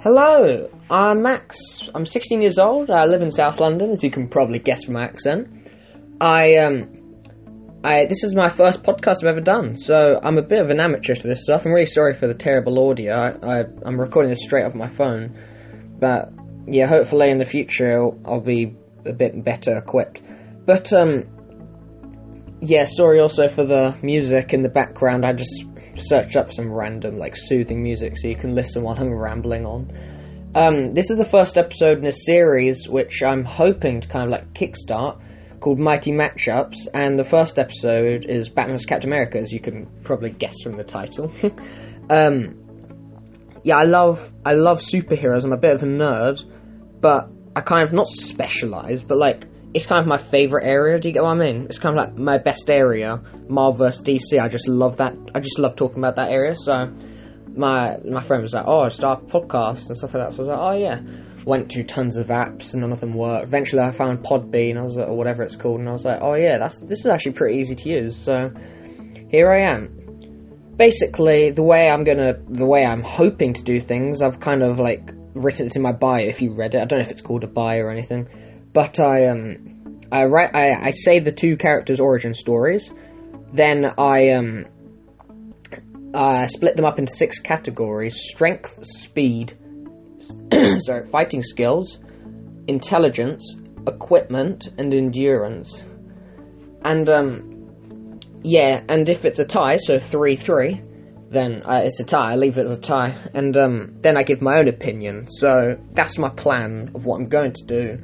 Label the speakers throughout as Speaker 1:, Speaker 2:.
Speaker 1: Hello, I'm Max. I'm 16 years old. I live in South London, as you can probably guess from my accent. I um, I this is my first podcast I've ever done, so I'm a bit of an amateur to this stuff. I'm really sorry for the terrible audio. I, I I'm recording this straight off my phone, but yeah, hopefully in the future I'll, I'll be a bit better equipped. But um, yeah, sorry also for the music in the background. I just searched up some random like soothing music so you can listen while I'm rambling on. Um, this is the first episode in a series which I'm hoping to kind of like kickstart called Mighty Matchups, and the first episode is Batman vs Captain America, as you can probably guess from the title. um, yeah, I love I love superheroes. I'm a bit of a nerd, but I kind of not specialize, but like it's kind of my favorite area. Do you get what I mean? It's kind of like my best area, Marvel vs DC. I just love that. I just love talking about that area. So my my friend was like, "Oh, start a podcast and stuff like that." So I was like, "Oh yeah." Went to tons of apps and none of them worked. Eventually, I found Podbean, I was like, or whatever it's called, and I was like, "Oh yeah, that's this is actually pretty easy to use." So here I am. Basically, the way I'm gonna, the way I'm hoping to do things, I've kind of like written it in my bio. If you read it, I don't know if it's called a bio or anything, but I um, I write, I, I say the two characters' origin stories, then I um, I split them up into six categories: strength, speed, sorry, fighting skills, intelligence, equipment, and endurance. And um, yeah, and if it's a tie, so three three, then uh, it's a tie. I leave it as a tie, and um, then I give my own opinion. So that's my plan of what I'm going to do.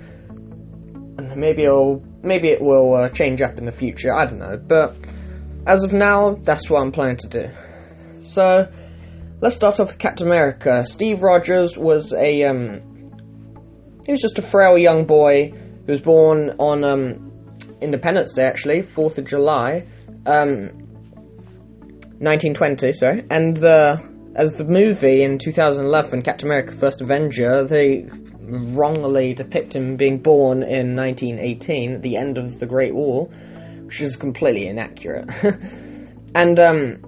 Speaker 1: Maybe it'll maybe it will uh, change up in the future. I don't know, but as of now, that's what I'm planning to do. So let's start off with Captain America. Steve Rogers was a um, he was just a frail young boy who was born on um, Independence Day, actually, Fourth of July, um, 1920. Sorry, and the as the movie in 2011, Captain America: First Avenger, they wrongly depict him being born in 1918, at the end of the Great War, which is completely inaccurate. and um,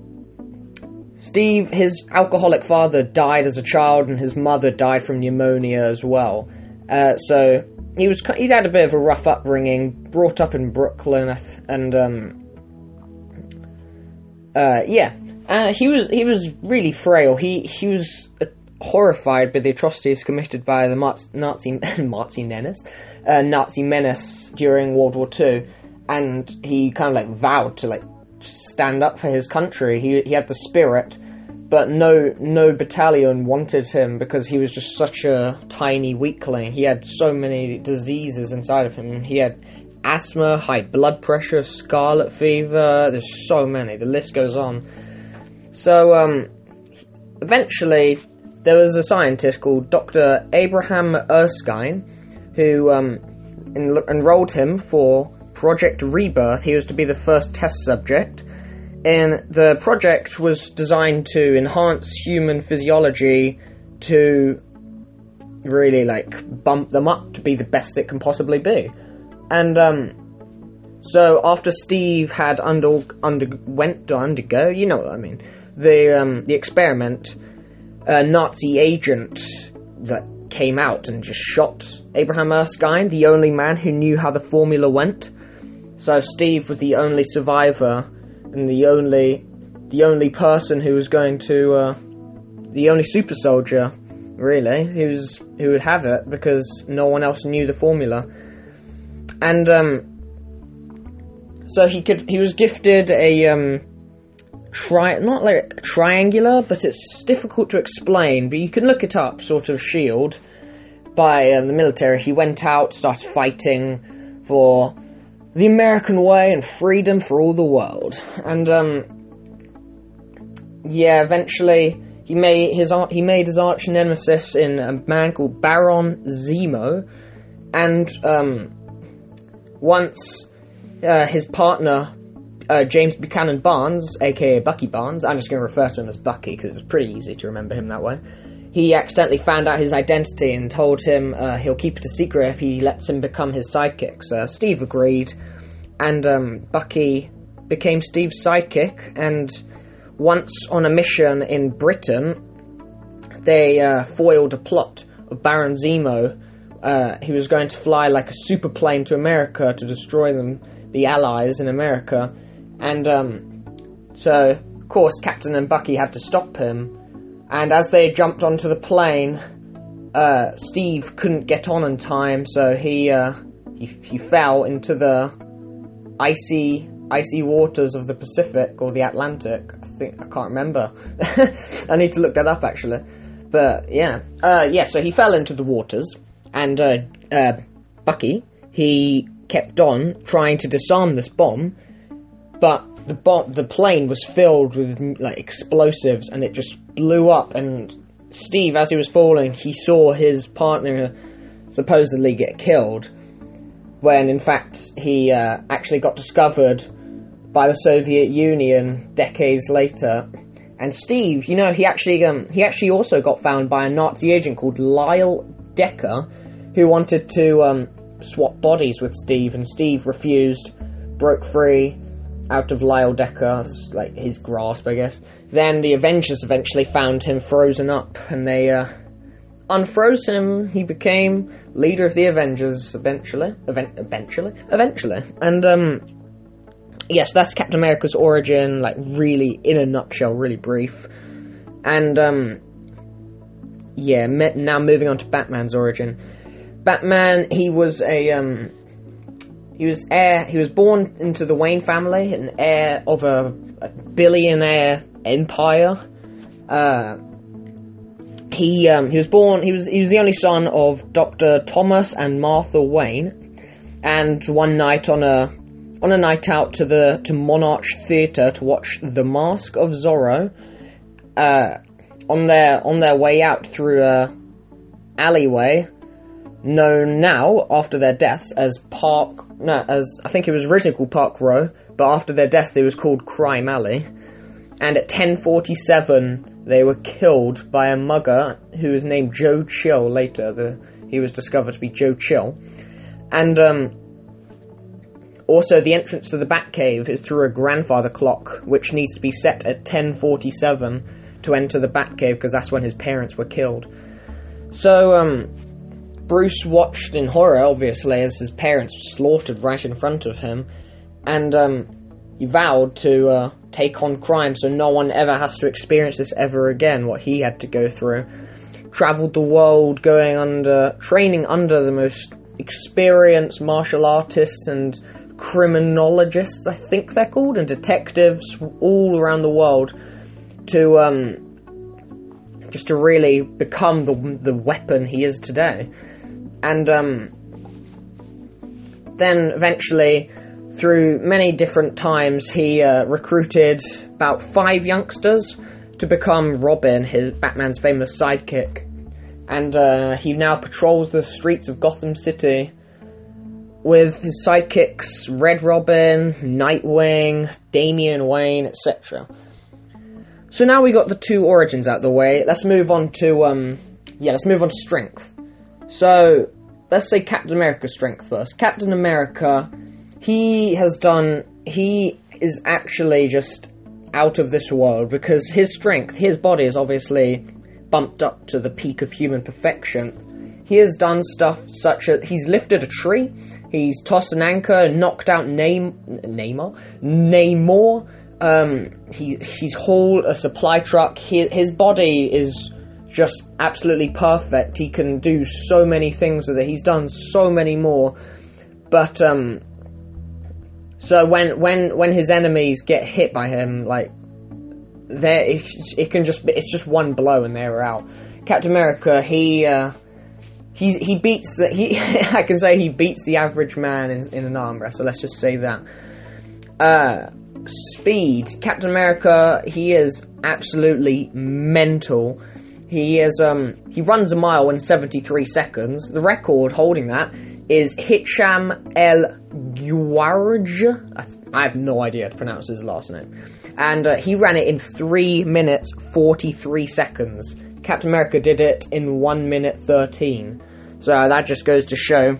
Speaker 1: Steve, his alcoholic father died as a child, and his mother died from pneumonia as well. Uh, so he was he'd had a bit of a rough upbringing, brought up in Brooklyn, and um, uh, yeah, uh, he was he was really frail. He he was horrified by the atrocities committed by the Nazi Nazi menace, uh, Nazi menace during World War Two, and he kind of like vowed to like stand up for his country. He he had the spirit, but no no battalion wanted him because he was just such a tiny weakling. He had so many diseases inside of him. He had asthma, high blood pressure, scarlet fever. There's so many. The list goes on. So um, eventually, there was a scientist called Dr. Abraham Erskine who um, en- enrolled him for Project Rebirth. He was to be the first test subject. And the project was designed to enhance human physiology to really like bump them up to be the best it can possibly be. And um, so after Steve had under underwent to undergo, you know what I mean, the um, the experiment, a Nazi agent that came out and just shot Abraham Erskine, the only man who knew how the formula went. So Steve was the only survivor and the only the only person who was going to uh, the only super soldier really who was who would have it because no one else knew the formula and um, so he could he was gifted a um, tri not like triangular but it's difficult to explain but you can look it up sort of shield by uh, the military he went out started fighting for the American way and freedom for all the world. And um, yeah, eventually he made his he made his arch nemesis in a man called Baron Zemo, and um, once uh, his partner uh, James Buchanan Barnes, aka Bucky Barnes, I'm just going to refer to him as Bucky because it's pretty easy to remember him that way. He accidentally found out his identity and told him uh, he'll keep it a secret if he lets him become his sidekick. So Steve agreed, and um, Bucky became Steve's sidekick. And once on a mission in Britain, they uh, foiled a plot of Baron Zemo. Uh, he was going to fly like a super plane to America to destroy them, the Allies in America, and um, so of course Captain and Bucky had to stop him. And as they jumped onto the plane, uh, Steve couldn't get on in time, so he uh, he he fell into the icy icy waters of the Pacific or the Atlantic. I think I can't remember. I need to look that up actually. But yeah, uh, yeah. So he fell into the waters, and uh, uh, Bucky he kept on trying to disarm this bomb, but the bomb the plane was filled with like explosives, and it just blew up. And Steve, as he was falling, he saw his partner supposedly get killed. When in fact he uh, actually got discovered by the Soviet Union decades later. And Steve, you know, he actually um, he actually also got found by a Nazi agent called Lyle Decker, who wanted to um, swap bodies with Steve, and Steve refused, broke free out of Lyle Decker's like his grasp, I guess. Then the Avengers eventually found him frozen up, and they uh, unfroze him. He became leader of the Avengers eventually, event- eventually, eventually, and um, yes, that's Captain America's origin, like really in a nutshell, really brief. And um, yeah, me- now moving on to Batman's origin. Batman, he was a um, he was heir. He was born into the Wayne family, an heir of a, a billionaire empire. Uh, he um, he was born. He was he was the only son of Doctor Thomas and Martha Wayne. And one night on a on a night out to the to Monarch Theatre to watch The Mask of Zorro. Uh, on their on their way out through a alleyway, known now after their deaths as Park. No, as I think it was originally called Park Row, but after their deaths it was called Crime Alley. And at 10:47, they were killed by a mugger who was named Joe Chill. Later, the, he was discovered to be Joe Chill, and um, also, the entrance to the Batcave is through a grandfather clock, which needs to be set at 10:47 to enter the Batcave because that's when his parents were killed. So, um, Bruce watched in horror, obviously, as his parents were slaughtered right in front of him, and um, he vowed to uh, take on crime so no one ever has to experience this ever again. What he had to go through, traveled the world, going under training under the most experienced martial artists and criminologists, I think they're called, and detectives all around the world to um, just to really become the the weapon he is today. And um, then eventually, through many different times, he uh, recruited about five youngsters to become Robin, his Batman's famous sidekick. And uh, he now patrols the streets of Gotham City with his sidekicks Red Robin, Nightwing, Damian Wayne, etc. So now we got the two origins out the way. Let's move on to um yeah, let's move on to strength. So let's say Captain America's strength first. Captain America, he has done he is actually just out of this world because his strength, his body is obviously bumped up to the peak of human perfection. He has done stuff such as he's lifted a tree, He's tossed an anchor, knocked out Name, Namor, Namor. Um, he he's hauled a supply truck. He, his body is just absolutely perfect. He can do so many things with it. He's done so many more. But um, so when when when his enemies get hit by him, like there, it, it can just it's just one blow and they're out. Captain America, he. Uh, he he beats the, he I can say he beats the average man in, in an arm wrestle. Let's just say that. Uh, speed, Captain America, he is absolutely mental. He is um he runs a mile in 73 seconds. The record holding that is Hicham El Guarj. I, have no idea how to pronounce his last name. And uh, he ran it in 3 minutes 43 seconds. Captain America did it in 1 minute 13. So that just goes to show.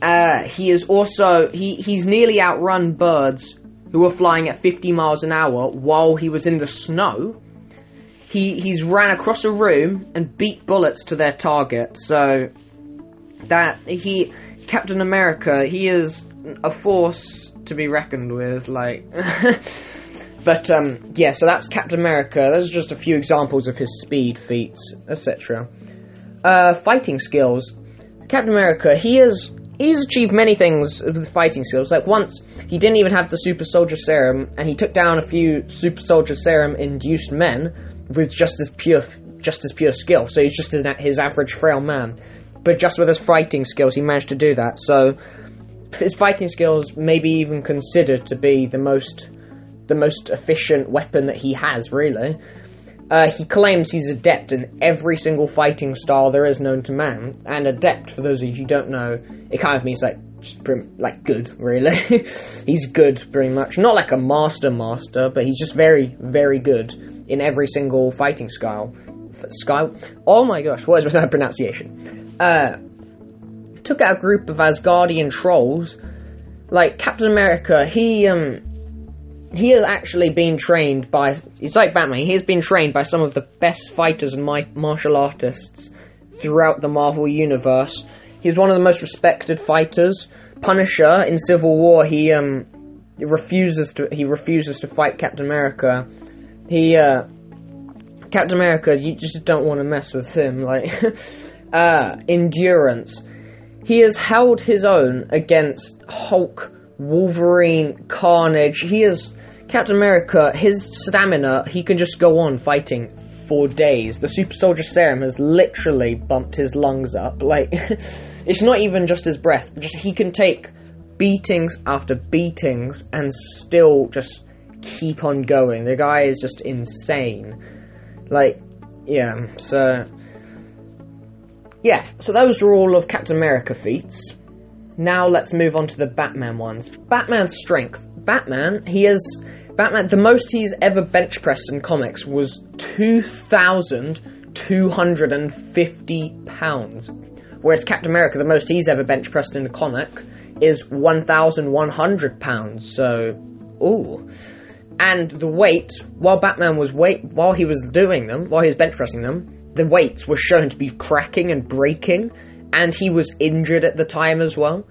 Speaker 1: Uh, he is also he, he's nearly outrun birds who were flying at 50 miles an hour while he was in the snow. He he's ran across a room and beat bullets to their target. So that he Captain America, he is a force to be reckoned with. Like, but um, yeah. So that's Captain America. Those are just a few examples of his speed feats, etc. Uh, fighting skills. Captain America, he has he's achieved many things with fighting skills. Like once he didn't even have the super soldier serum, and he took down a few super soldier serum induced men with just as pure just as pure skill. So he's just his, his average frail man, but just with his fighting skills, he managed to do that. So his fighting skills may be even considered to be the most the most efficient weapon that he has, really. Uh, he claims he's adept in every single fighting style there is known to man. And adept, for those of you who don't know, it kind of means like like good, really. he's good, pretty much. Not like a master master, but he's just very, very good in every single fighting style. Style. Oh my gosh, what is that pronunciation? Uh, took out a group of Asgardian trolls. Like Captain America, he um he has actually been trained by. It's like Batman. He has been trained by some of the best fighters and martial artists throughout the Marvel universe. He's one of the most respected fighters. Punisher in Civil War, he um refuses to he refuses to fight Captain America. He uh Captain America, you just don't want to mess with him. Like uh endurance. He has held his own against Hulk, Wolverine, Carnage. He is Captain America, his stamina, he can just go on fighting for days. The super soldier serum has literally bumped his lungs up. Like, it's not even just his breath, just he can take beatings after beatings and still just keep on going. The guy is just insane. Like, yeah, so. Yeah, so those are all of Captain America feats. Now let's move on to the Batman ones. Batman's strength. Batman, he is Batman, the most he's ever bench pressed in comics was 2,250 pounds. Whereas Captain America, the most he's ever bench pressed in a comic is 1,100 pounds. So, ooh. And the weight, while Batman was weight, while he was doing them, while he was bench pressing them, the weights were shown to be cracking and breaking, and he was injured at the time as well.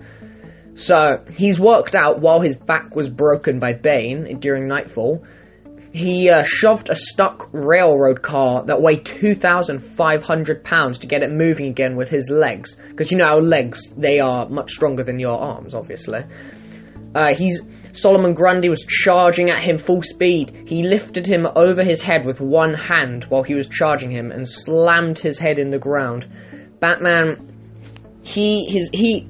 Speaker 1: So he's worked out while his back was broken by Bane during Nightfall. He uh, shoved a stuck railroad car that weighed 2,500 pounds to get it moving again with his legs. Because you know legs, they are much stronger than your arms, obviously. Uh, he's Solomon Grundy was charging at him full speed. He lifted him over his head with one hand while he was charging him and slammed his head in the ground. Batman, he his he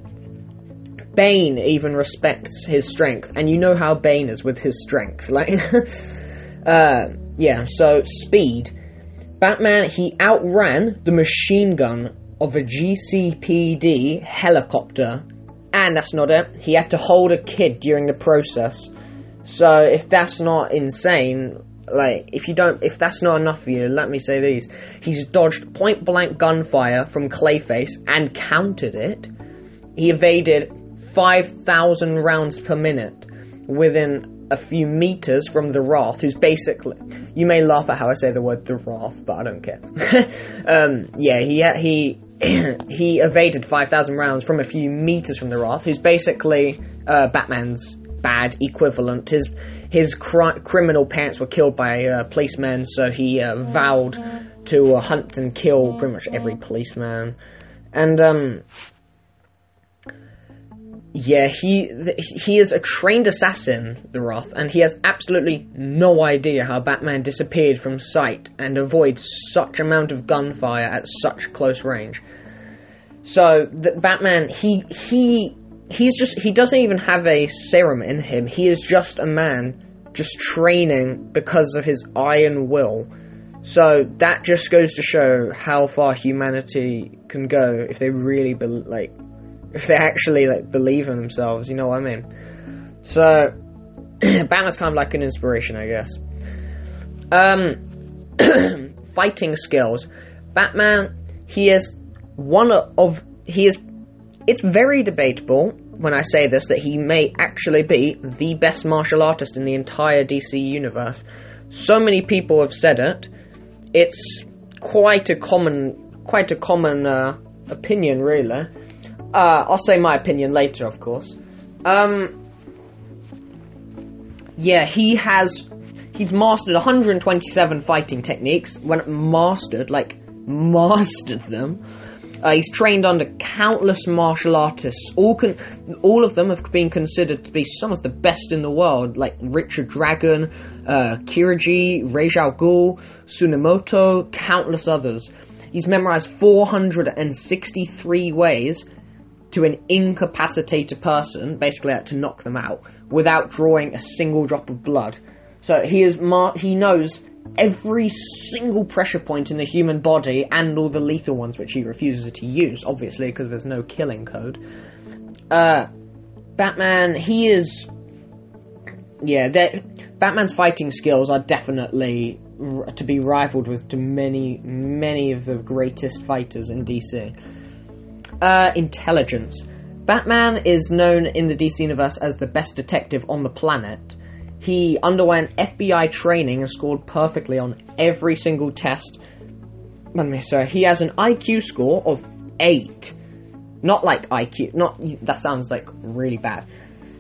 Speaker 1: Bane even respects his strength, and you know how Bane is with his strength. Like, uh, yeah. So speed. Batman he outran the machine gun of a GCPD helicopter, and that's not it. He had to hold a kid during the process. So if that's not insane, like if you don't if that's not enough for you let me say these he's dodged point blank gunfire from clayface and countered it he evaded 5,000 rounds per minute within a few meters from the Wrath, who's basically. You may laugh at how I say the word the Wrath, but I don't care. um, yeah, he he he evaded 5,000 rounds from a few meters from the Wrath, who's basically uh, Batman's bad equivalent. His his cri- criminal parents were killed by uh, policemen, so he uh, vowed to uh, hunt and kill pretty much every policeman. And um, yeah, he he is a trained assassin, the Wrath, and he has absolutely no idea how Batman disappeared from sight and avoids such amount of gunfire at such close range. So the Batman, he he he's just he doesn't even have a serum in him. He is just a man just training because of his iron will. So that just goes to show how far humanity can go if they really be, like if they actually like believe in themselves, you know what I mean? So Batman's kind of like an inspiration, I guess. Um, fighting skills. Batman, he is one of he is. It's very debatable when I say this that he may actually be the best martial artist in the entire DC universe. So many people have said it. it's quite a common, quite a common uh, opinion, really. Uh, I'll say my opinion later, of course. Um, yeah, he has he's mastered 127 fighting techniques. When mastered, like mastered them. Uh, he's trained under countless martial artists. All con- all of them have been considered to be some of the best in the world, like Richard Dragon, uh, Kirigi, Ra's Ghul, Tsunemoto, countless others. He's memorized 463 ways to an incapacitated person, basically to knock them out, without drawing a single drop of blood. So he is mar- he knows every single pressure point in the human body and all the lethal ones which he refuses to use, obviously because there's no killing code. Uh, Batman, he is, yeah, Batman's fighting skills are definitely r- to be rivaled with to many, many of the greatest fighters in DC. Uh, intelligence. Batman is known in the DC universe as the best detective on the planet. He underwent FBI training and scored perfectly on every single test. Sorry, he has an IQ score of 8. Not like IQ, not, that sounds like really bad.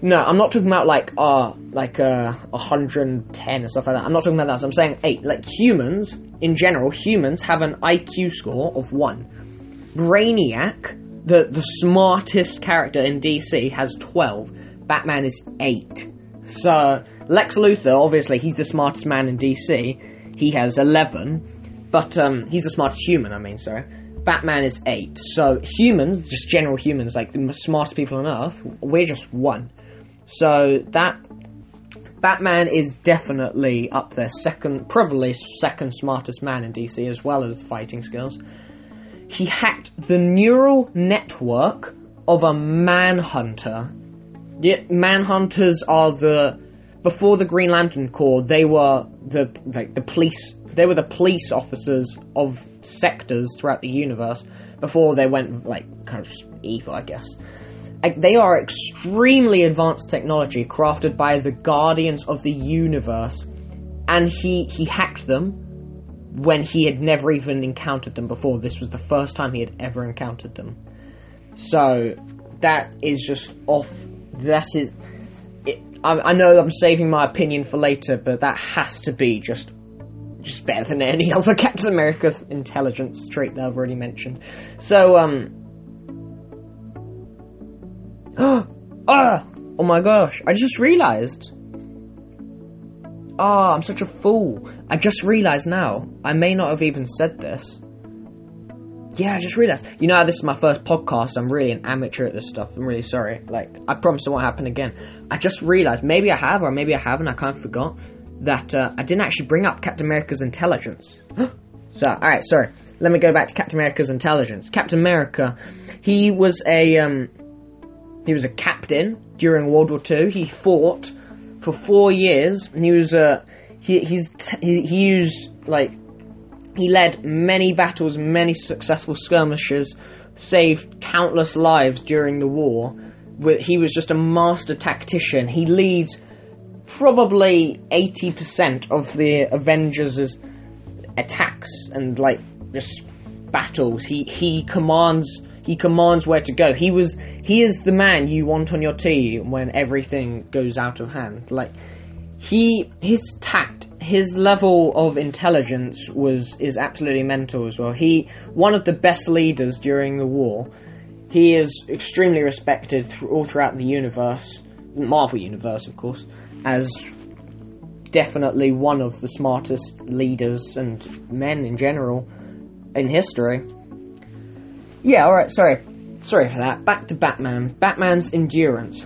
Speaker 1: No, I'm not talking about like, uh, like, uh, 110 or stuff like that. I'm not talking about that. I'm saying 8. Like, humans, in general, humans have an IQ score of 1. Brainiac, the, the smartest character in DC, has 12. Batman is 8. So, Lex Luthor, obviously, he's the smartest man in DC. He has 11. But, um, he's the smartest human, I mean, sorry. Batman is 8. So, humans, just general humans, like the smartest people on Earth, we're just 1. So, that. Batman is definitely up there, second, probably second smartest man in DC, as well as the fighting skills. He hacked the neural network of a manhunter. Yeah, manhunters are the before the Green Lantern Corps, they were the like the police. They were the police officers of sectors throughout the universe before they went like kind of evil, I guess. Like, they are extremely advanced technology crafted by the Guardians of the Universe, and he he hacked them when he had never even encountered them before. This was the first time he had ever encountered them. So that is just off. That is I, I know I'm saving my opinion for later, but that has to be just just better than any other Captain America intelligence trait that I've already mentioned. So, um. Oh, oh my gosh, I just realised. Oh, I'm such a fool. I just realised now. I may not have even said this. Yeah, I just realised. You know, this is my first podcast. I'm really an amateur at this stuff. I'm really sorry. Like, I promise it won't happen again. I just realised, maybe I have or maybe I haven't. I kind of forgot that uh, I didn't actually bring up Captain America's intelligence. so, all right, sorry. Let me go back to Captain America's intelligence. Captain America, he was a um, he was a captain during World War II. He fought for four years. And he was uh, he he's he, he used like he led many battles, many successful skirmishes, saved countless lives during the war. He was just a master tactician. He leads probably 80% of the Avengers' attacks and like just battles. He he commands he commands where to go. He was he is the man you want on your team when everything goes out of hand. Like he his tact his level of intelligence was is absolutely mental as well. He one of the best leaders during the war. He is extremely respected th- all throughout the universe, Marvel universe, of course, as definitely one of the smartest leaders and men in general in history. Yeah, all right. Sorry, sorry for that. Back to Batman. Batman's endurance.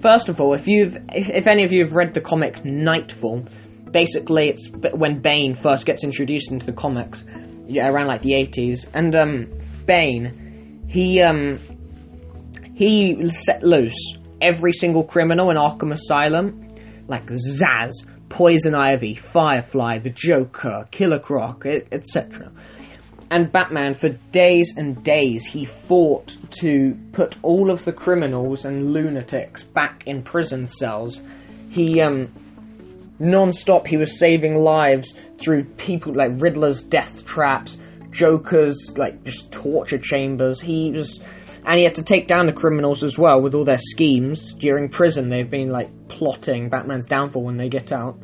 Speaker 1: First of all, if you've, if, if any of you have read the comic Nightfall, basically it's when Bane first gets introduced into the comics, yeah, around like the 80s, and um, Bane, he um, he set loose every single criminal in Arkham Asylum, like Zsasz, Poison Ivy, Firefly, the Joker, Killer Croc, etc and Batman, for days and days, he fought to put all of the criminals and lunatics back in prison cells. He, um, non stop, he was saving lives through people like Riddler's death traps, Joker's like just torture chambers. He was, and he had to take down the criminals as well with all their schemes during prison. They've been like plotting Batman's downfall when they get out.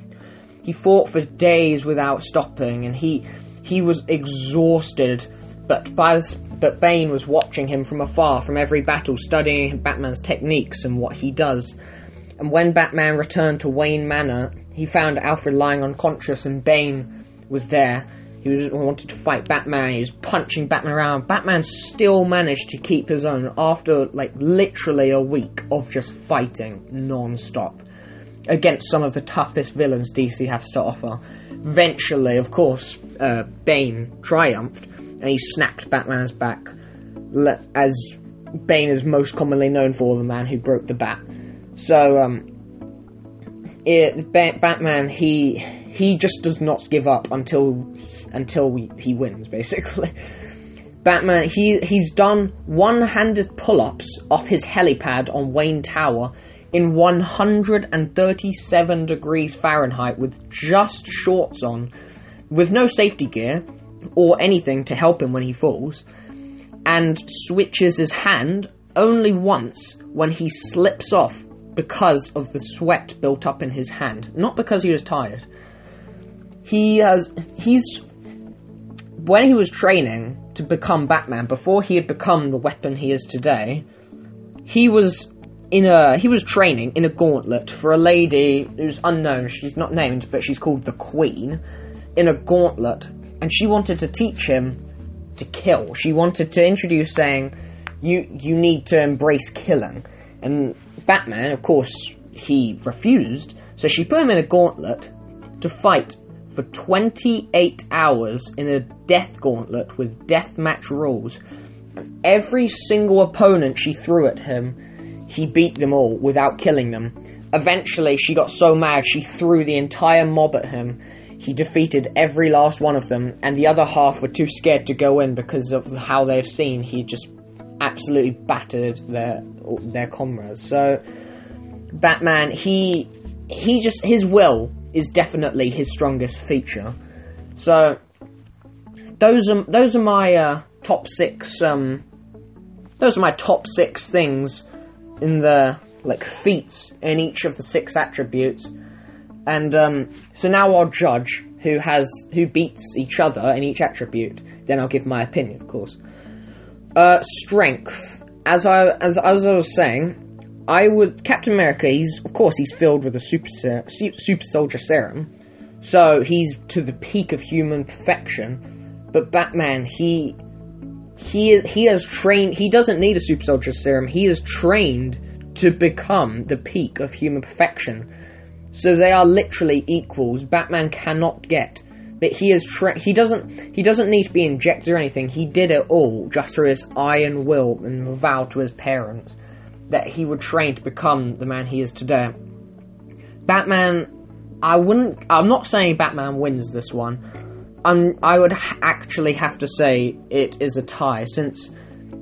Speaker 1: He fought for days without stopping, and he he was exhausted. But by but Bane was watching him from afar, from every battle, studying Batman's techniques and what he does. And when Batman returned to Wayne Manor, he found Alfred lying unconscious, and Bane was there. He wanted to fight Batman. He was punching Batman around. Batman still managed to keep his own after like literally a week of just fighting non-stop against some of the toughest villains DC has to offer. Eventually, of course, uh, Bane triumphed and he snapped Batman's back, as Bane is most commonly known for, the man who broke the bat. So, um, it, Batman, he he just does not give up until until he wins, basically. Batman, he he's done one-handed pull-ups off his helipad on Wayne Tower in 137 degrees Fahrenheit with just shorts on, with no safety gear or anything to help him when he falls, and switches his hand only once when he slips off because of the sweat built up in his hand, not because he was tired. He has he's when he was training to become Batman, before he had become the weapon he is today, he was in a he was training in a gauntlet for a lady who's unknown. She's not named, but she's called the Queen. In a gauntlet, and she wanted to teach him to kill. She wanted to introduce saying, "You you need to embrace killing." And Batman, of course, he refused. So she put him in a gauntlet to fight for 28 hours in a death gauntlet with deathmatch rules. And every single opponent she threw at him, he beat them all without killing them. Eventually, she got so mad she threw the entire mob at him. He defeated every last one of them, and the other half were too scared to go in because of how they've seen he just absolutely battered their their comrades. So, Batman, he he just his will is definitely his strongest feature. So those are those are my uh, top six. Um, those are my top six things in the like feats in each of the six attributes. And um, so now I'll judge who has who beats each other in each attribute. Then I'll give my opinion, of course. Uh, strength. As I as, as I was saying, I would Captain America. He's of course he's filled with a super super soldier serum, so he's to the peak of human perfection. But Batman, he he he has trained. He doesn't need a super soldier serum. He is trained to become the peak of human perfection. So they are literally equals. Batman cannot get, but he is tra- he doesn't he doesn't need to be injected or anything. He did it all just through his iron will and vow to his parents that he would train to become the man he is today. Batman, I wouldn't. I'm not saying Batman wins this one. I'm, I would actually have to say it is a tie, since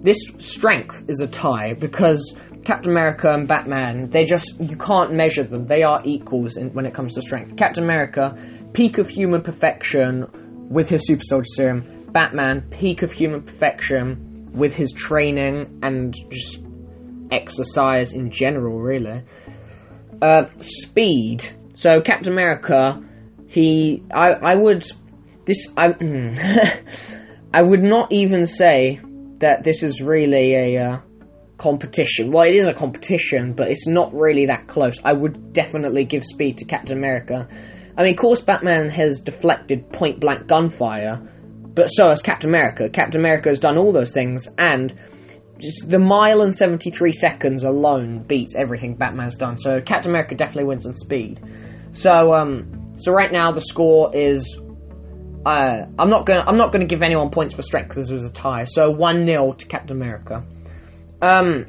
Speaker 1: this strength is a tie because Captain America and Batman, they just you can't measure them. They are equals in, when it comes to strength. Captain America, peak of human perfection with his super soldier serum. Batman, peak of human perfection with his training and just exercise in general, really. Uh, speed. So Captain America, he, I, I would, this, I, I would not even say that this is really a uh, competition. Well, it is a competition, but it's not really that close. I would definitely give speed to Captain America. I mean, of course, Batman has deflected point blank gunfire, but so has Captain America. Captain America has done all those things, and just the mile and 73 seconds alone beats everything Batman's done. So Captain America definitely wins on speed. So um, so right now the score is uh, I'm not gonna I'm not gonna give anyone points for strength because it was a tie. So one 0 to Captain America. Um,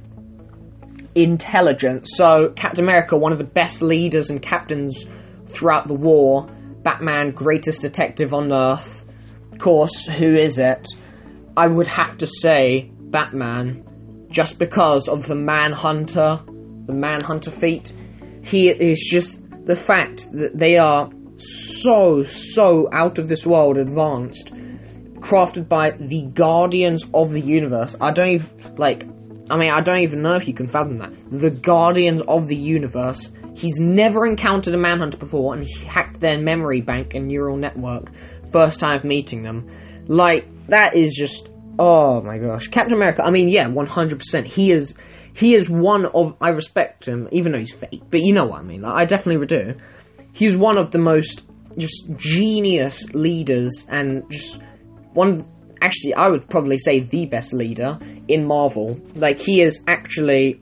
Speaker 1: intelligence. So Captain America, one of the best leaders and captains throughout the war. Batman, greatest detective on Earth. Of course, who is it? I would have to say Batman just because of the Manhunter, the Manhunter feat. He is just the fact that they are so, so out of this world advanced, crafted by the Guardians of the Universe. I don't even, like, I mean, I don't even know if you can fathom that. The Guardians of the Universe. He's never encountered a Manhunter before, and he hacked their memory bank and neural network first time meeting them. Like, that is just, oh my gosh. Captain America, I mean, yeah, 100%. He is, he is one of, I respect him, even though he's fake, but you know what I mean. Like, I definitely do. He's one of the most, just, genius leaders, and just, one, actually, I would probably say the best leader in Marvel. Like, he is actually.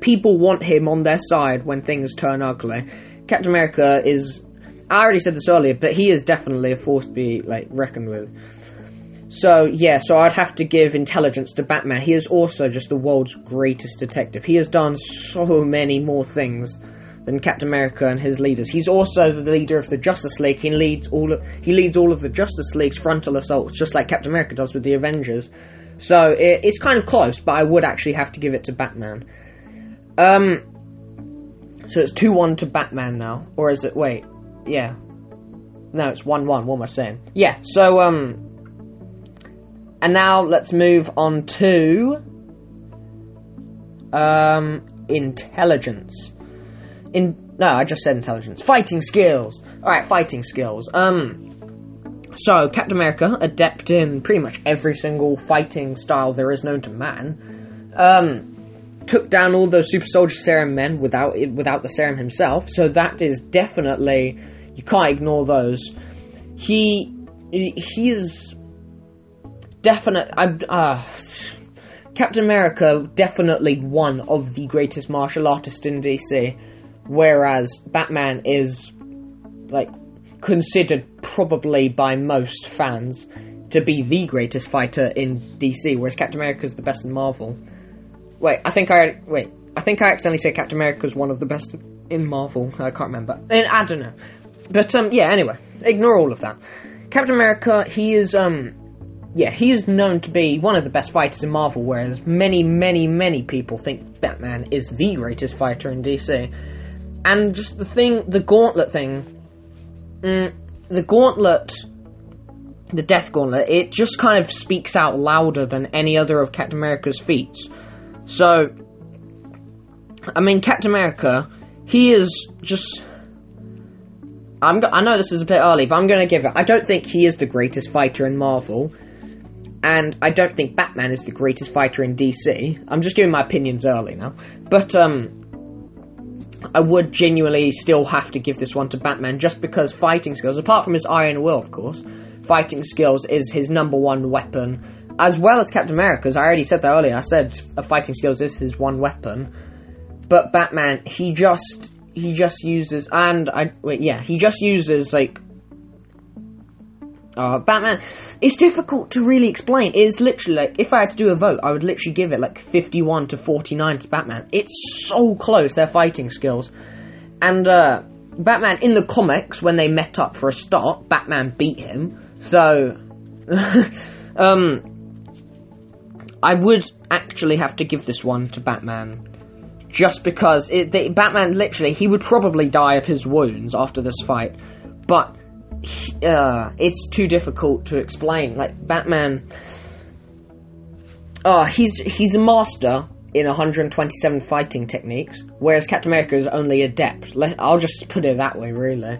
Speaker 1: People want him on their side when things turn ugly. Captain America is. I already said this earlier, but he is definitely a force to be, like, reckoned with. So, yeah, so I'd have to give intelligence to Batman. He is also just the world's greatest detective. He has done so many more things than Captain America and his leaders. He's also the leader of the Justice League. He leads all of, he leads all of the Justice League's frontal assaults, just like Captain America does with the Avengers. So it, it's kind of close, but I would actually have to give it to Batman. Um, so it's two one to Batman now, or is it? Wait, yeah, no, it's one one. What am I saying? Yeah. So um, and now let's move on to um intelligence. In no, I just said intelligence. Fighting skills. All right, fighting skills. Um. So, Captain America, adept in pretty much every single fighting style there is known to man, um, took down all those super soldier serum men without it, without the serum himself. So that is definitely you can't ignore those. He he's definite. Uh, Captain America definitely one of the greatest martial artists in DC, whereas Batman is like considered probably by most fans to be the greatest fighter in DC, whereas Captain America is the best in Marvel. Wait, I think I wait. I think I accidentally said Captain America is one of the best in Marvel. I can't remember. I don't know. But um, yeah. Anyway, ignore all of that. Captain America, he is um, yeah, he is known to be one of the best fighters in Marvel, whereas many, many, many people think Batman is the greatest fighter in DC. And just the thing, the gauntlet thing, mm, the gauntlet, the Death Gauntlet, it just kind of speaks out louder than any other of Captain America's feats. So, I mean, Captain America, he is just. I'm go- I know this is a bit early, but I'm going to give it. I don't think he is the greatest fighter in Marvel, and I don't think Batman is the greatest fighter in DC. I'm just giving my opinions early now, but um, I would genuinely still have to give this one to Batman just because fighting skills, apart from his Iron Will, of course, fighting skills is his number one weapon, as well as Captain America's. I already said that earlier. I said fighting skills is his one weapon, but Batman, he just he just uses and I wait, yeah, he just uses like uh, Batman, it's difficult to really explain. It's literally like, if I had to do a vote, I would literally give it like 51 to 49 to Batman. It's so close, their fighting skills. And, uh, Batman, in the comics, when they met up for a start, Batman beat him. So, um, I would actually have to give this one to Batman. Just because it, the, Batman, literally, he would probably die of his wounds after this fight. But uh, it's too difficult to explain. Like Batman, uh, he's he's a master in 127 fighting techniques, whereas Captain America is only adept. Let, I'll just put it that way, really.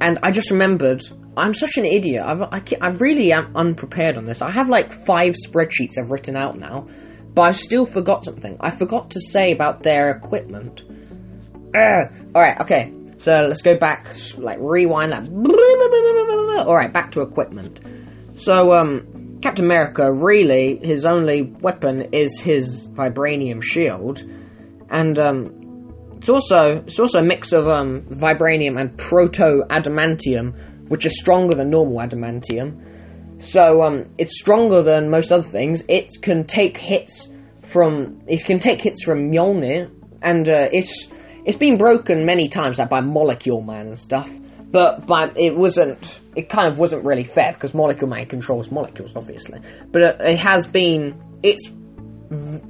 Speaker 1: And I just remembered, I'm such an idiot. I've, I, I really am unprepared on this. I have like five spreadsheets I've written out now, but I still forgot something. I forgot to say about their equipment. Uh, Alright, okay. So let's go back, like rewind that. Alright, back to equipment. So, um, Captain America, really, his only weapon is his vibranium shield. And, um, it's also, it's also a mix of, um, vibranium and proto adamantium, which is stronger than normal adamantium. So, um, it's stronger than most other things. It can take hits from, it can take hits from Mjolnir, and, uh, it's, it's been broken many times, like by Molecule Man and stuff. But but it wasn't. It kind of wasn't really fair because Molecule Man controls molecules, obviously. But it, it has been. It's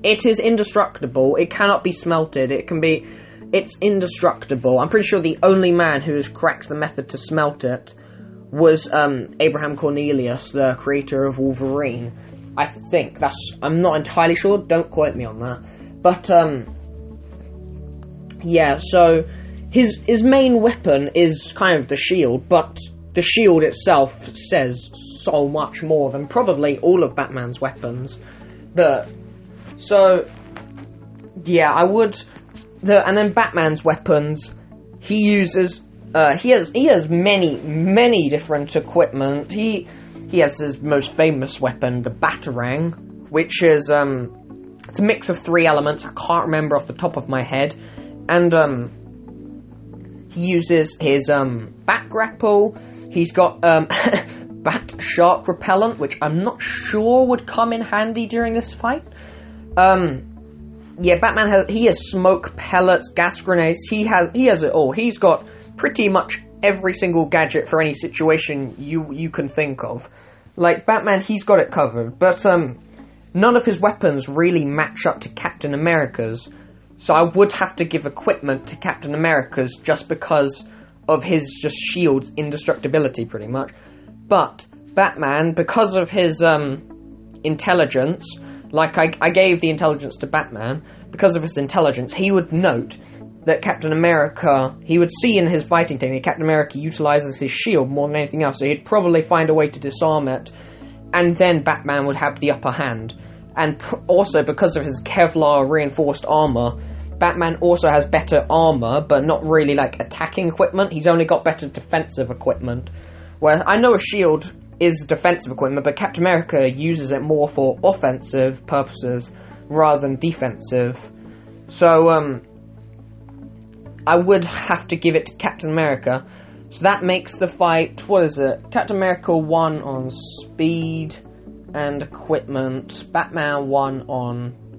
Speaker 1: it is indestructible. It cannot be smelted. It can be. it's indestructible. I'm pretty sure the only man who has cracked the method to smelt it was um, Abraham Cornelius, the creator of Wolverine. I think that's. I'm not entirely sure. Don't quote me on that. But um, yeah. So his his main weapon is kind of the shield, but the shield itself says so much more than probably all of Batman's weapons. But so yeah, I would. The and then Batman's weapons, he uses. Uh, he has he has many many different equipment. He he has his most famous weapon, the Batarang, which is um, it's a mix of three elements. I can't remember off the top of my head, and um, he uses his um, bat grapple. He's got um, bat shark repellent, which I'm not sure would come in handy during this fight. Um, yeah, Batman has he has smoke pellets, gas grenades. He has he has it all. He's got pretty much every single gadget for any situation you you can think of. Like Batman, he's got it covered. But um, none of his weapons really match up to Captain America's. So I would have to give equipment to Captain America's just because of his just shield's indestructibility, pretty much. But Batman, because of his um, intelligence, like I, I gave the intelligence to Batman, because of his intelligence, he would note that Captain America, he would see in his fighting technique, Captain America utilizes his shield more than anything else, so he'd probably find a way to disarm it, and then Batman would have the upper hand. And p- also, because of his Kevlar reinforced armor, Batman also has better armor, but not really like attacking equipment. He's only got better defensive equipment. Whereas I know a shield is defensive equipment, but Captain America uses it more for offensive purposes rather than defensive. So, um, I would have to give it to Captain America. So that makes the fight, what is it? Captain America 1 on speed and equipment. Batman 1 on.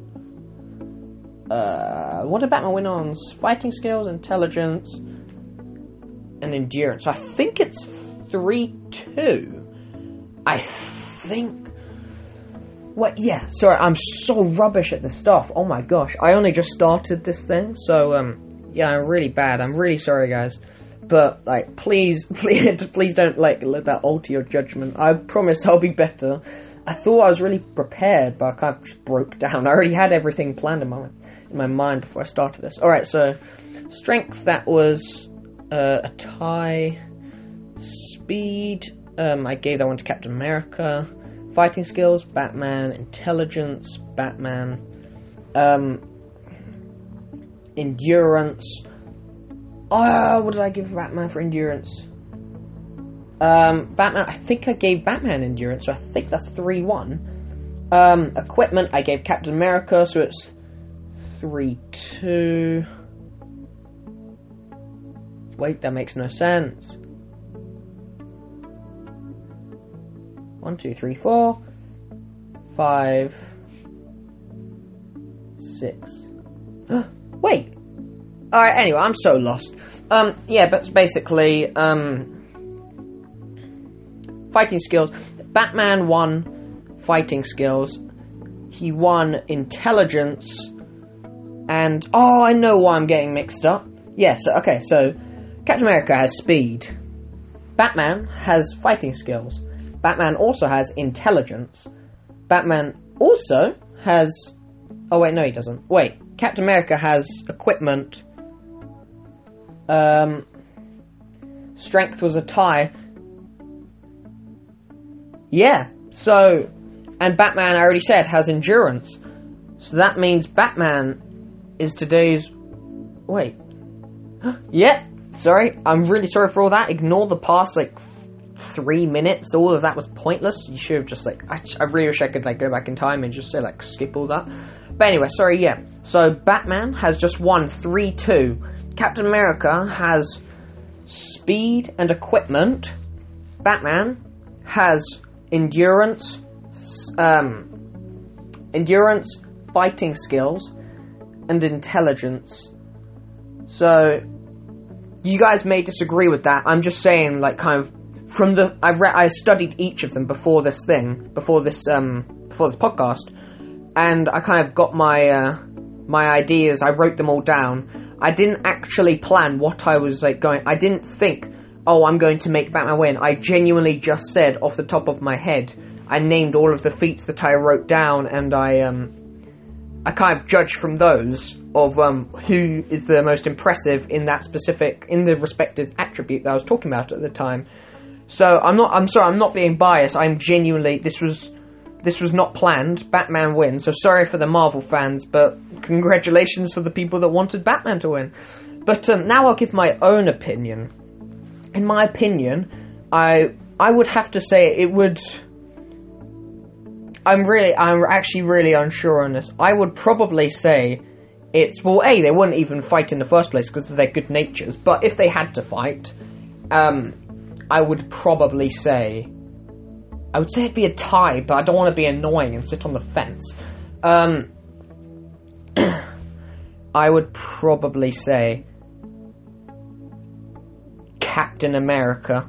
Speaker 1: Uh, what did Batman win on? Fighting skills, intelligence, and endurance. I think it's 3 2. I think. What? Yeah. Sorry, I'm so rubbish at this stuff. Oh my gosh, I only just started this thing, so um, yeah, I'm really bad. I'm really sorry, guys. But like, please, please, please don't like let that alter your judgment. I promise I'll be better. I thought I was really prepared, but I kind of just broke down. I already had everything planned in my in my mind before I started this. All right, so strength that was uh, a tie. Speed, um, I gave that one to Captain America. Fighting skills, Batman. Intelligence, Batman. Um, endurance. Oh, what did I give Batman for endurance? Um, Batman, I think I gave Batman endurance, so I think that's 3 1. Um, equipment, I gave Captain America, so it's 3 2. Wait, that makes no sense. One, two, three, four, five, six. Wait. Alright, anyway, I'm so lost. Um, yeah, but basically, um, fighting skills. Batman won fighting skills. He won intelligence. And, oh, I know why I'm getting mixed up. Yes, okay, so Captain America has speed. Batman has fighting skills. Batman also has intelligence. Batman also has. Oh, wait, no, he doesn't. Wait, Captain America has equipment. Um, strength was a tie. Yeah, so. And Batman, I already said, has endurance. So that means Batman is today's. Wait. yeah, sorry. I'm really sorry for all that. Ignore the past, like, three minutes. All of that was pointless. You should have just, like. I, I really wish I could, like, go back in time and just say, like, skip all that. But anyway, sorry, yeah. So Batman has just won 3 2. Captain America has speed and equipment. Batman has endurance, um, endurance, fighting skills, and intelligence. So, you guys may disagree with that. I'm just saying, like, kind of from the I read, I studied each of them before this thing, before this um before this podcast, and I kind of got my uh, my ideas. I wrote them all down. I didn't actually plan what I was like going. I didn't think, oh, I'm going to make Batman win. I genuinely just said off the top of my head. I named all of the feats that I wrote down, and I um, I kind of judge from those of um, who is the most impressive in that specific in the respective attribute that I was talking about at the time. So I'm not. I'm sorry. I'm not being biased. I'm genuinely. This was. This was not planned. Batman wins. So sorry for the Marvel fans, but congratulations for the people that wanted Batman to win. But um, now I'll give my own opinion. In my opinion, I I would have to say it would. I'm really, I'm actually really unsure on this. I would probably say it's well, a they wouldn't even fight in the first place because of their good natures. But if they had to fight, um, I would probably say, I would say it'd be a tie, but I don't want to be annoying and sit on the fence. Um, I would probably say Captain America.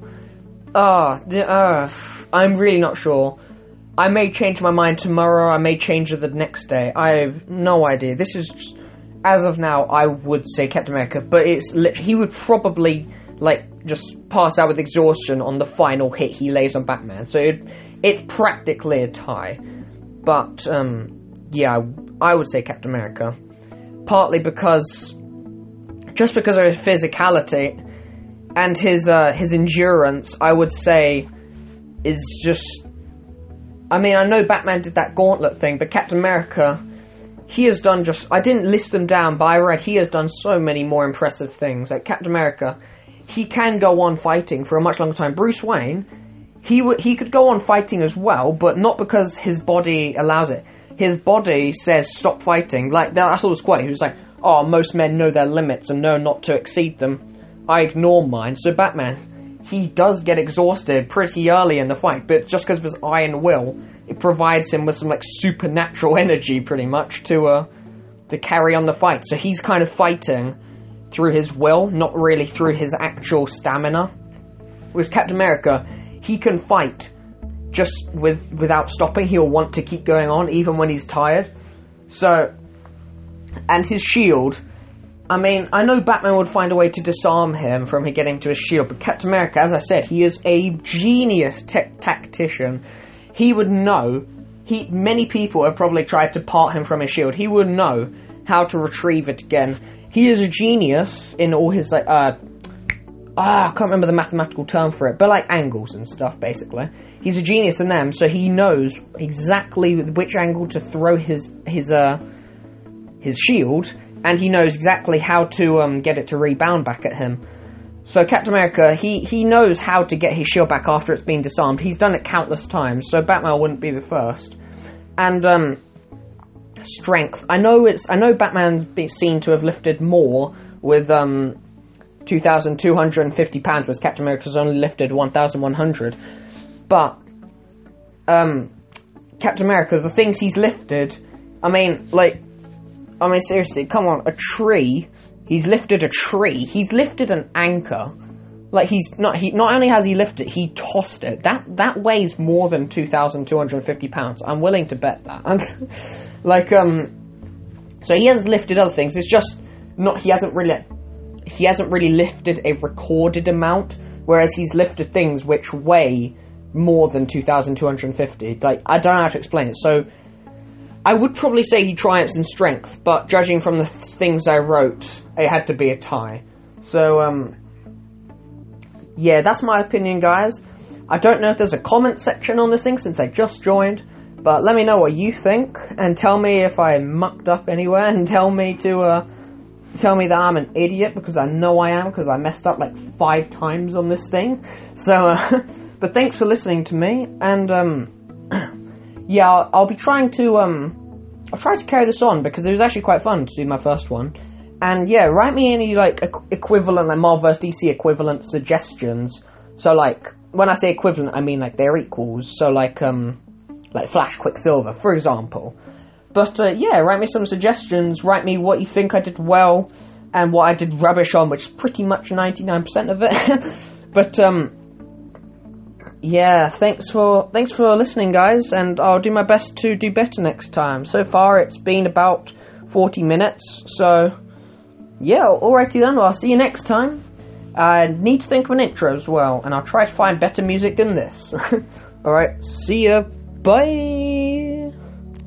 Speaker 1: Ah, oh, uh, I'm really not sure. I may change my mind tomorrow. I may change it the next day. I have no idea. This is, as of now, I would say Captain America, but it's he would probably like just pass out with exhaustion on the final hit he lays on Batman. So it, it's practically a tie. But um, yeah, I would say Captain America, partly because just because of his physicality and his uh, his endurance, I would say is just I mean, I know Batman did that gauntlet thing, but Captain America, he has done just. I didn't list them down, but I read he has done so many more impressive things. Like Captain America, he can go on fighting for a much longer time. Bruce Wayne, he would he could go on fighting as well, but not because his body allows it. His body says stop fighting. Like that's all was quite. He was like, "Oh, most men know their limits and know not to exceed them. I ignore mine." So Batman, he does get exhausted pretty early in the fight, but just because of his iron will, it provides him with some like supernatural energy, pretty much, to uh to carry on the fight. So he's kind of fighting through his will, not really through his actual stamina. Whereas Captain America, he can fight just with without stopping. He'll want to keep going on even when he's tired. So, and his shield I mean, I know Batman would find a way to disarm him from getting to his shield, but Captain America, as I said, he is a genius tactician. He would know. He many people have probably tried to part him from his shield. He would know how to retrieve it again. He is a genius in all his like uh ah, I can't remember the mathematical term for it, but like angles and stuff, basically. He's a genius in them, so he knows exactly which angle to throw his his uh his shield and he knows exactly how to um, get it to rebound back at him. So Captain America, he, he knows how to get his shield back after it's been disarmed. He's done it countless times, so Batman wouldn't be the first. And um, strength, I know it's I know Batman's been seen to have lifted more with um, 2,250 pounds, whereas Captain America's only lifted 1,100. But um, Captain America, the things he's lifted, I mean, like I mean, seriously, come on, a tree. He's lifted a tree. He's lifted an anchor. Like he's not. He not only has he lifted he tossed it. That that weighs more than two thousand two hundred fifty pounds. I'm willing to bet that. And like um, so he has lifted other things. It's just not. He hasn't really. He hasn't really lifted a recorded amount, whereas he's lifted things which weigh more than two thousand two hundred fifty. Like I don't know how to explain it. So I would probably say he triumphs in strength, but judging from the th- things I wrote, it had to be a tie. So, um, yeah, that's my opinion, guys. I don't know if there's a comment section on this thing since I just joined, but let me know what you think and tell me if I mucked up anywhere and tell me to uh, tell me that I'm an idiot because I know I am because I messed up like five times on this thing. So, uh, but thanks for listening to me and um. yeah, I'll, I'll, be trying to um, I'll try to carry this on because it was actually quite fun to do my first one. And yeah, write me any like equ- equivalent, like Marvel vs. DC equivalent suggestions. So like when I say equivalent, I mean like they're equals. So like um, like Flash Quicksilver, for example. But uh, yeah, write me some suggestions. Write me what you think I did well and what I did rubbish on, which is pretty much ninety nine percent of it. but um, yeah, thanks for thanks for listening, guys, and I'll do my best to do better next time. So far, it's been about forty minutes, so yeah, alrighty then. Well, I'll see you next time. I need to think of an intro as well, and I'll try to find better music than this. Alright, see ya. Bye.